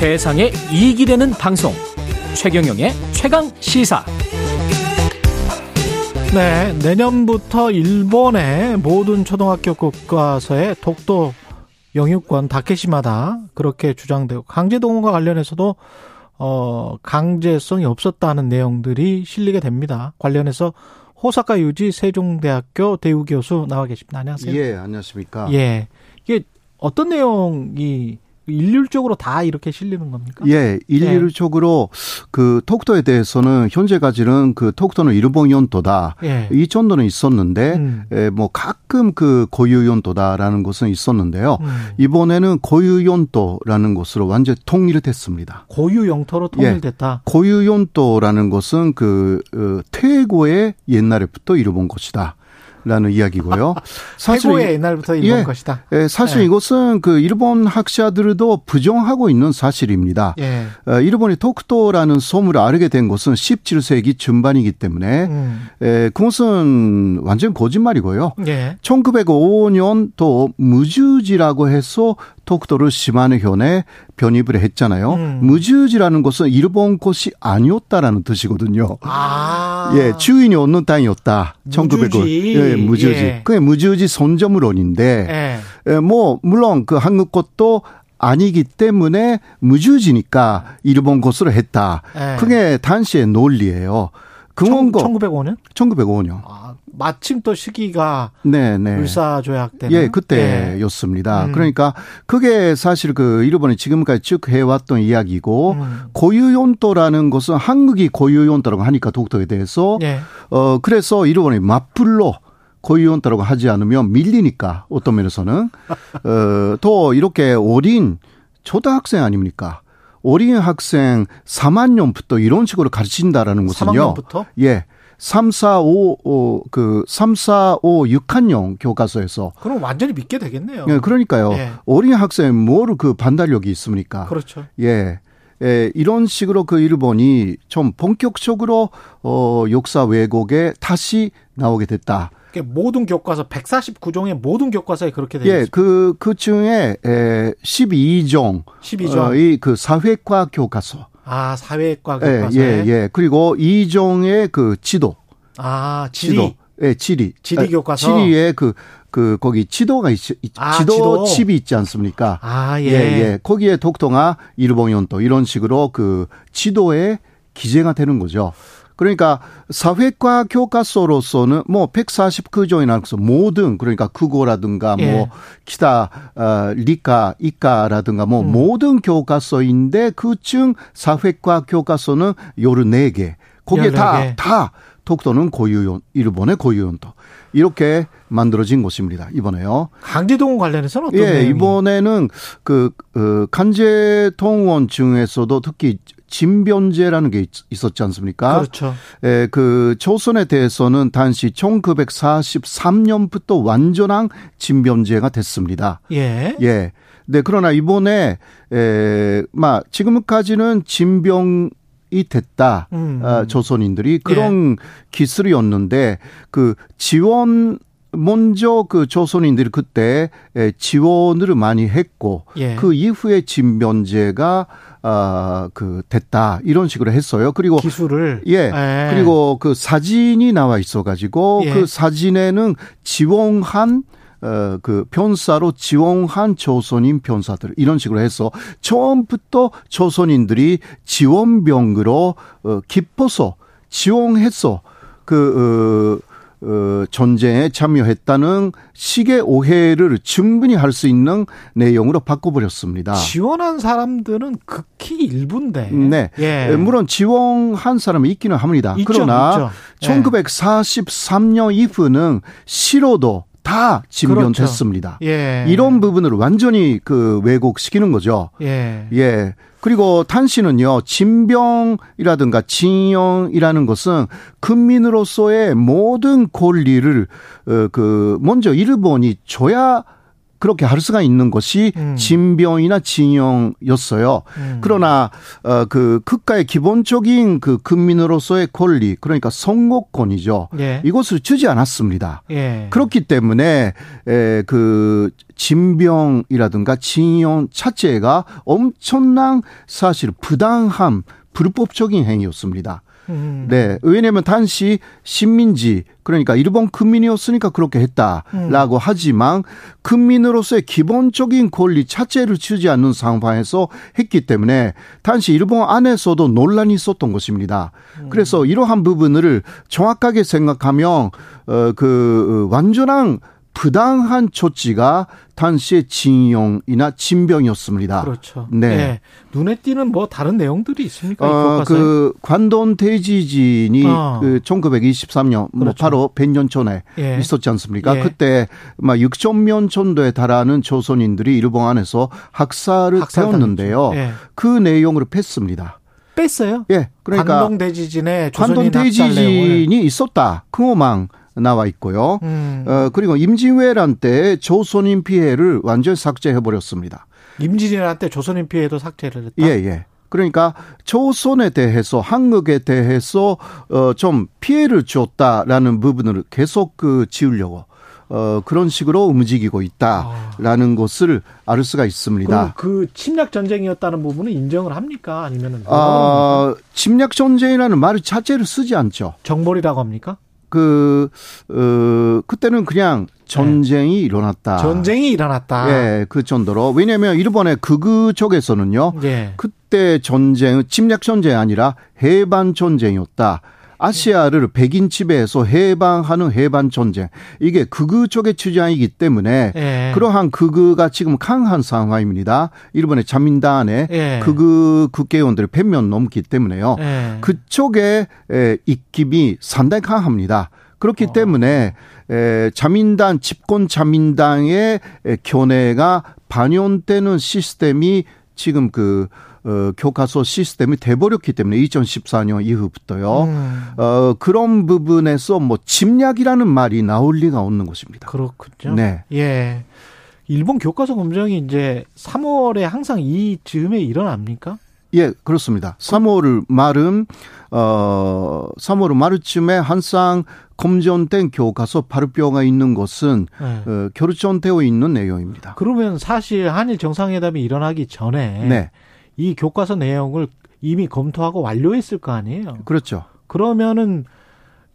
세상에 이익이 되는 방송 최경영의 최강 시사 네, 내년부터 일본의 모든 초등학교 교과서에 독도 영유권 다케시마다 그렇게 주장되고 강제동원과 관련해서도 어 강제성이 없었다는 내용들이 실리게 됩니다. 관련해서 호사카 유지 세종대학교 대우 교수 나와 계십니다. 안녕하세요. 예, 안녕하십니까. 예. 이게 어떤 내용이 일률적으로 다 이렇게 실리는 겁니까? 예, 일률적으로 예. 그 톡토에 대해서는 현재까지는 그 톡토는 일본 연도다. 예. 이 정도는 있었는데 음. 예, 뭐 가끔 그 고유 연도다라는 것은 있었는데요. 음. 이번에는 고유 연도라는 것으로 완전 통일됐습니다. 고유 영토로 통일됐다. 예, 고유 연도라는 것은 그 어, 퇴고의 옛날에부터 일본 것이다. 라는 이야기고요. 사실 최고의 옛날부터 일본 예, 것이다. 예, 사실 예. 이것은 그 일본 학자들도 부정하고 있는 사실입니다. 예. 어, 일본이 토크토라는 소문을 알게 된 것은 17세기 중반이기 때문에 음. 예, 그것은 완전 거짓말이고요. 예. 1905년 또 무주지라고 해서 토크토를 시마네 현에 변입을 했잖아요. 음. 무주지라는 것은 일본 곳이 아니었다라는 뜻이거든요. 아. 예, 주인이 없는 땅이었다. 1905. 예, 무주지. 예. 그게 무주지 선점론인데 예. 예, 뭐 물론 그 한국 것도 아니기 때문에 무주지니까 일본 곳으로 했다. 예. 그게 당시의 논리예요. 근원거 1905년? 1905년. 아, 마침 또 시기가 네, 네. 불사조약 때는 예, 그때였습니다. 예. 음. 그러니까 그게 사실 그 일본이 지금까지 쭉 해왔던 이야기고 음. 고유용도라는 것은 한국이 고유용도라고 하니까 독도에 대해서 예. 어 그래서 일본이 맞불로 고유용도라고 하지 않으면 밀리니까 어떤 면에서는 어또 이렇게 어린 초등학생 아닙니까? 어린 학생 3학년부터 이런 식으로 가르친다라는 것은요. 3학년부터? 예. 3, 4, 5, 어, 그, 3, 4, 5, 6학년 교과서에서. 그럼 완전히 믿게 되겠네요. 예, 그러니까요. 예. 어린 학생 뭐로 그 반달력이 있습니까? 그렇죠. 예. 예, 이런 식으로 그 일본이 좀 본격적으로 어 역사 왜곡에 다시 나오게 됐다. 모든 교과서 149종의 모든 교과서에 그렇게 되어 예, 그, 그 중에 에, 12종. 12종. 어, 그 사회과 교과서. 아, 사회과 교과서. 예, 예, 예. 그리고 2종의 그 지도. 아, 지리. 지도. 예, 지리. 지리 교과서. 지리에 그, 그, 거기 지도가 있, 아, 지도, 지도 칩이 있지 않습니까? 아, 예. 예, 예. 거기에 독통화 일본연도 이런 식으로 그 지도에 기재가 되는 거죠. 그러니까 사회과 교과서로서는 뭐 149종이나 서 모든 그러니까 국어라든가 뭐 예. 뭐 기타 어 리카 이과라든가 뭐 음. 모든 교과서인데 그중 사회과 교과서는 요르 4개. 거기에 다다 다 독도는 고유용 일본의 고유용도 이렇게 만들어진 곳입니다. 이번에요. 강제동원 관련해서는 어떤 예, 이번에는 그, 그 강제동원 중에서도 특히 진변제라는 게 있었지 않습니까? 그렇죠. 예, 그 조선에 대해서는 당시 1943년부터 완전한 진변제가 됐습니다. 예. 예. 네, 그러나 이번에 에, 막 지금까지는 진병 이 됐다. 음. 아, 조선인들이 그런 예. 기술이었는데 그 지원 먼저 그 조선인들이 그때 지원을 많이 했고 예. 그 이후에 진변제가 아그 됐다 이런 식으로 했어요. 그리고 기술을 예. 예. 그리고 그 사진이 나와 있어 가지고 예. 그 사진에는 지원한 어, 그 변사로 지원한 조선인 변사들 이런 식으로 해서 처음부터 조선인들이 지원병으로 어, 기뻐서 지원해서 그 어, 어, 전쟁에 참여했다는 식의 오해를 충분히 할 수 있는 내용으로 바꿔버렸습니다. 지원한 사람들은 극히 일부인데. 네. 예. 물론 지원한 사람이 있기는 합니다. 있죠, 그러나 있죠. 1943년 예. 이후는 싫어도 다 진변됐습니다. 그렇죠. 예. 이런 부분을 완전히 그 왜곡시키는 거죠. 예. 예. 그리고 탄 씨는요, 진병이라든가 진영이라는 것은 국민으로서의 모든 권리를, 어, 그, 먼저 일본이 줘야 그렇게 할 수가 있는 것이 음. 진병이나 진영이었어요. 음. 그러나 어, 그 국가의 기본적인 그 국민으로서의 권리 그러니까 선거권이죠. 예. 이것을 주지 않았습니다. 예. 그렇기 때문에 에, 그 진병이라든가 진영 자체가 엄청난 사실 부당함 불법적인 행위였습니다. 음. 네. 왜냐하면 당시 식민지 그러니까 일본 국민이었으니까 그렇게 했다라고 음. 하지만 국민으로서의 기본적인 권리 자체를 주지 않는 상황에서 했기 때문에 당시 일본 안에서도 논란이 있었던 것입니다. 음. 그래서 이러한 부분을 정확하게 생각하면 어그 완전한 부당한 조치가 당시의 징용이나 진병이었습니다. 그렇죠. 네. 네. 눈에 띄는 뭐 다른 내용들이 있습니까? 어, 그 관돈 대지진이 어. 그 1923년 뭐 그렇죠. 뭐 바로 100년 전에 예. 있었지 않습니까? 예. 그때 막 6천 명 정도에 달하는 조선인들이 일본 안에서 학살을 태웠는데요. 예. 그 내용으로 뺐습니다. 뺐어요? 예. 그러니까 관동 대지진에 관동 대지진이 있었다. 그거만 나와 있고요. 음. 어, 그리고 임진왜란 때 조선인 피해를 완전 삭제해 버렸습니다. 임진왜란 때 조선인 피해도 삭제를 했다. 예, 예. 그러니까 조선에 대해서 한국에 대해서 어 좀 피해를 줬다라는 부분을 계속 그 지우려고 어 그런 식으로 움직이고 있다라는 아. 것을 알 수가 있습니다. 그 침략 전쟁이었다는 부분은 인정을 합니까? 아니면은 아 침략 전쟁이라는 말 자체를 쓰지 않죠. 정벌이라고 합니까? 그, 어, 그때는 그냥 전쟁이 네. 일어났다. 전쟁이 일어났다. 예, 그 정도로. 왜냐하면 일본의 극우 쪽에서는요. 예. 그때 전쟁, 침략 전쟁이 아니라 해반 전쟁이었다. 아시아를 백인 지배해서 해방하는 해방 전쟁 이게 극우 쪽의 주장이기 때문에 예. 그러한 극우가 지금 강한 상황입니다. 일본의 자민당안에 예. 극우 국회의원들의 100명 넘기 때문에요. 예. 그쪽의 입김이 상당히 강합니다. 그렇기 어. 때문에 에, 자민당 집권 자민당의 견해가 반영되는 시스템이 지금 그 어, 교과서 시스템이 돼버렸기 때문에 2014년 이후부터요. 음. 어, 그런 부분에서 뭐 침략이라는 말이 나올 리가 없는 것입니다. 그렇군요. 네. 예. 일본 교과서 검정이 이제 3월에 항상 이 즈음에 일어납니까? 예, 그렇습니다. 3월 말은 어 3월 말쯤에 항상 검전된 교과서 발표가 있는 것은 네. 어, 결정되어 있는 내용입니다. 그러면 사실 한일 정상회담이 일어나기 전에 네. 이 교과서 내용을 이미 검토하고 완료했을 거 아니에요. 그렇죠. 그러면은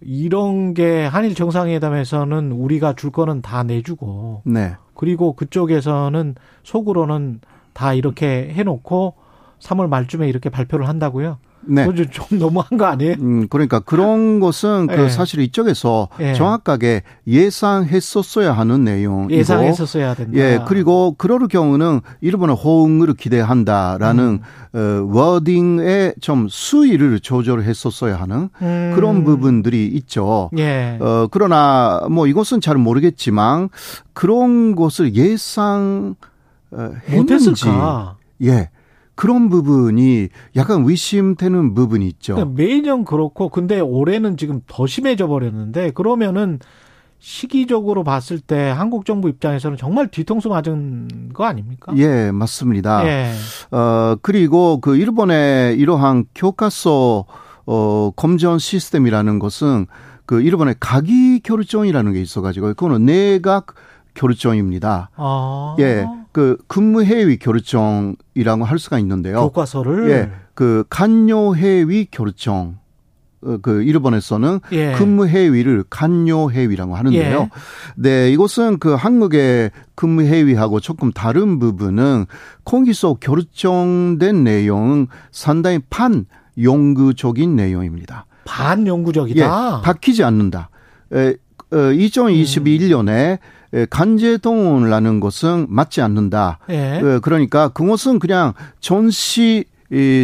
이런 게 한일 정상회담에서는 우리가 줄 거는 다 내주고, 네. 그리고 그쪽에서는 속으로는 다 이렇게 해놓고 3월 말쯤에 이렇게 발표를 한다고요. 네. 좀 너무한 거 아니에요? 음, 그러니까 그런 것은 그 네. 사실 이쪽에서 네. 정확하게 예상했었어야 하는 내용이고 예상했었어야 된다. 예, 그리고 그럴 경우는 일본의 호응을 기대한다라는 음. 어, 워딩의 좀 수위를 조절했었어야 하는 음. 그런 부분들이 있죠. 예. 어, 그러나 뭐 이것은 잘 모르겠지만 그런 것을 예상 어, 했는지? 예. 그런 부분이 약간 의심되는 부분이 있죠. 그러니까 매년 그렇고 근데 올해는 지금 더 심해져 버렸는데 그러면은 시기적으로 봤을 때 한국 정부 입장에서는 정말 뒤통수 맞은 거 아닙니까? 예, 맞습니다. 예. 어, 그리고 그 일본의 이러한 교과서 어, 검전 시스템이라는 것은 그 일본의 가기 결정이라는 게 있어가지고 그거는 내각 결정입니다. 아. 예, 그 근무회의 결정이라고 할 수가 있는데요. 교과서를 예, 그 간요회의 결정. 어, 그 일본에서는 예. 근무회의를 간요회의라고 하는데요. 예. 네, 이것은 그 한국의 근무회의하고 조금 다른 부분은 거기서 결정된 내용은 상당히 반연구적인 내용입니다. 반연구적이다. 예, 바뀌지 않는다. 에, 어, 2021년에 음. 예, 간제 동원을 하는 것은 맞지 않는다. 예. 예. 그러니까 그것은 그냥 전시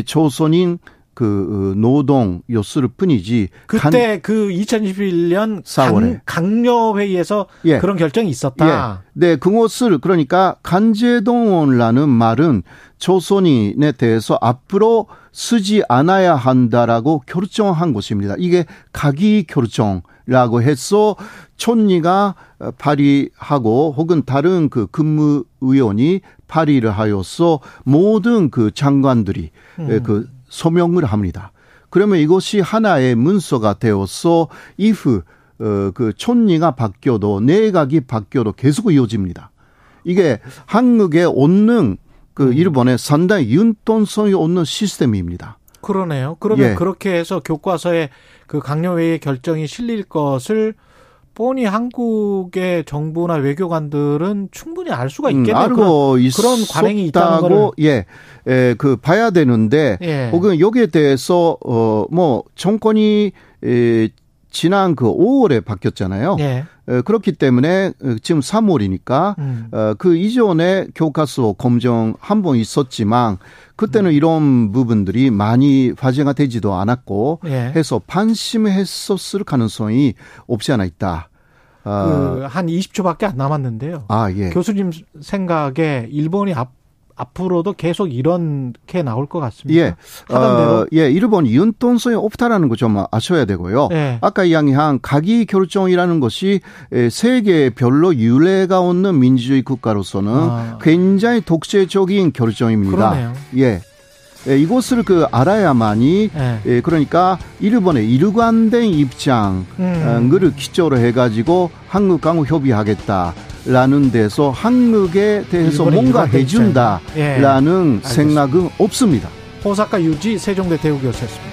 조선인 그 어, 노동 요소를 뿐이지. 그때 간, 그 2021년 4월에 강, 력회의에서 예. 그런 결정이 있었다. 예. 네, 그것을 그러니까 간제동원라는 말은 조선인에 대해서 앞으로 쓰지 않아야 한다라고 결정한 것입니다. 이게 가기 결정. 라고 해서 촌리가 발의하고 혹은 다른 그 근무위원이 발의를 하여서 모든 그 장관들이 음. 그 소명을 합니다. 그러면 이것이 하나의 문서가 되어서 이후 어, 그 촌리가 바뀌어도 내각이 바뀌어도 계속 이어집니다. 이게 한국의 온능 그 음. 일본의 상당히 윤돈성이 없는 시스템입니다. 그러네요. 그러면 예. 그렇게 해서 교과서에 그 강요회의 결정이 실릴 것을 뻔히 한국의 정부나 외교관들은 충분히 알 수가 있겠네요. 음, 알고 그런, 그런 관행이 있다는 거 예, 예, 그 봐야 되는데 예. 혹은 여기에 대해서 어뭐 정권이 에, 지난 그 5월에 바뀌었잖아요. 예. 에, 그렇기 때문에 어, 지금 3월이니까 음. 어, 그 이전에 교과서 검정 한 번 있었지만 그때는 음. 이런 부분들이 많이 화제가 되지도 않았고 예. 해서 반심했었을 가능성이 없지 않아 있다. 아. 그한 20초밖에 안 남았는데요. 아, 예. 교수님 생각에 일본이 앞 앞으로도 계속 이렇게 나올 것 같습니다. 예. 어, 예, 일본 윤돈성이 없다라는 거 좀 아셔야 되고요. 예. 아까 이야기한 가기 결정이라는 것이 세계별로 유례가 없는 민주주의 국가로서는 아. 굉장히 독재적인 결정입니다. 그러네요. 예. 예, 이것을 그 알아야만이 네. 예, 그러니까 일본의 일관된 입장을 음. 기초로 해가지고 한국 강호 협의하겠다 라는 데서 한국에 대해서 뭔가 해준다라는 예. 생각은 없습니다. 호사카 유지 세종대 대우교수였습니다.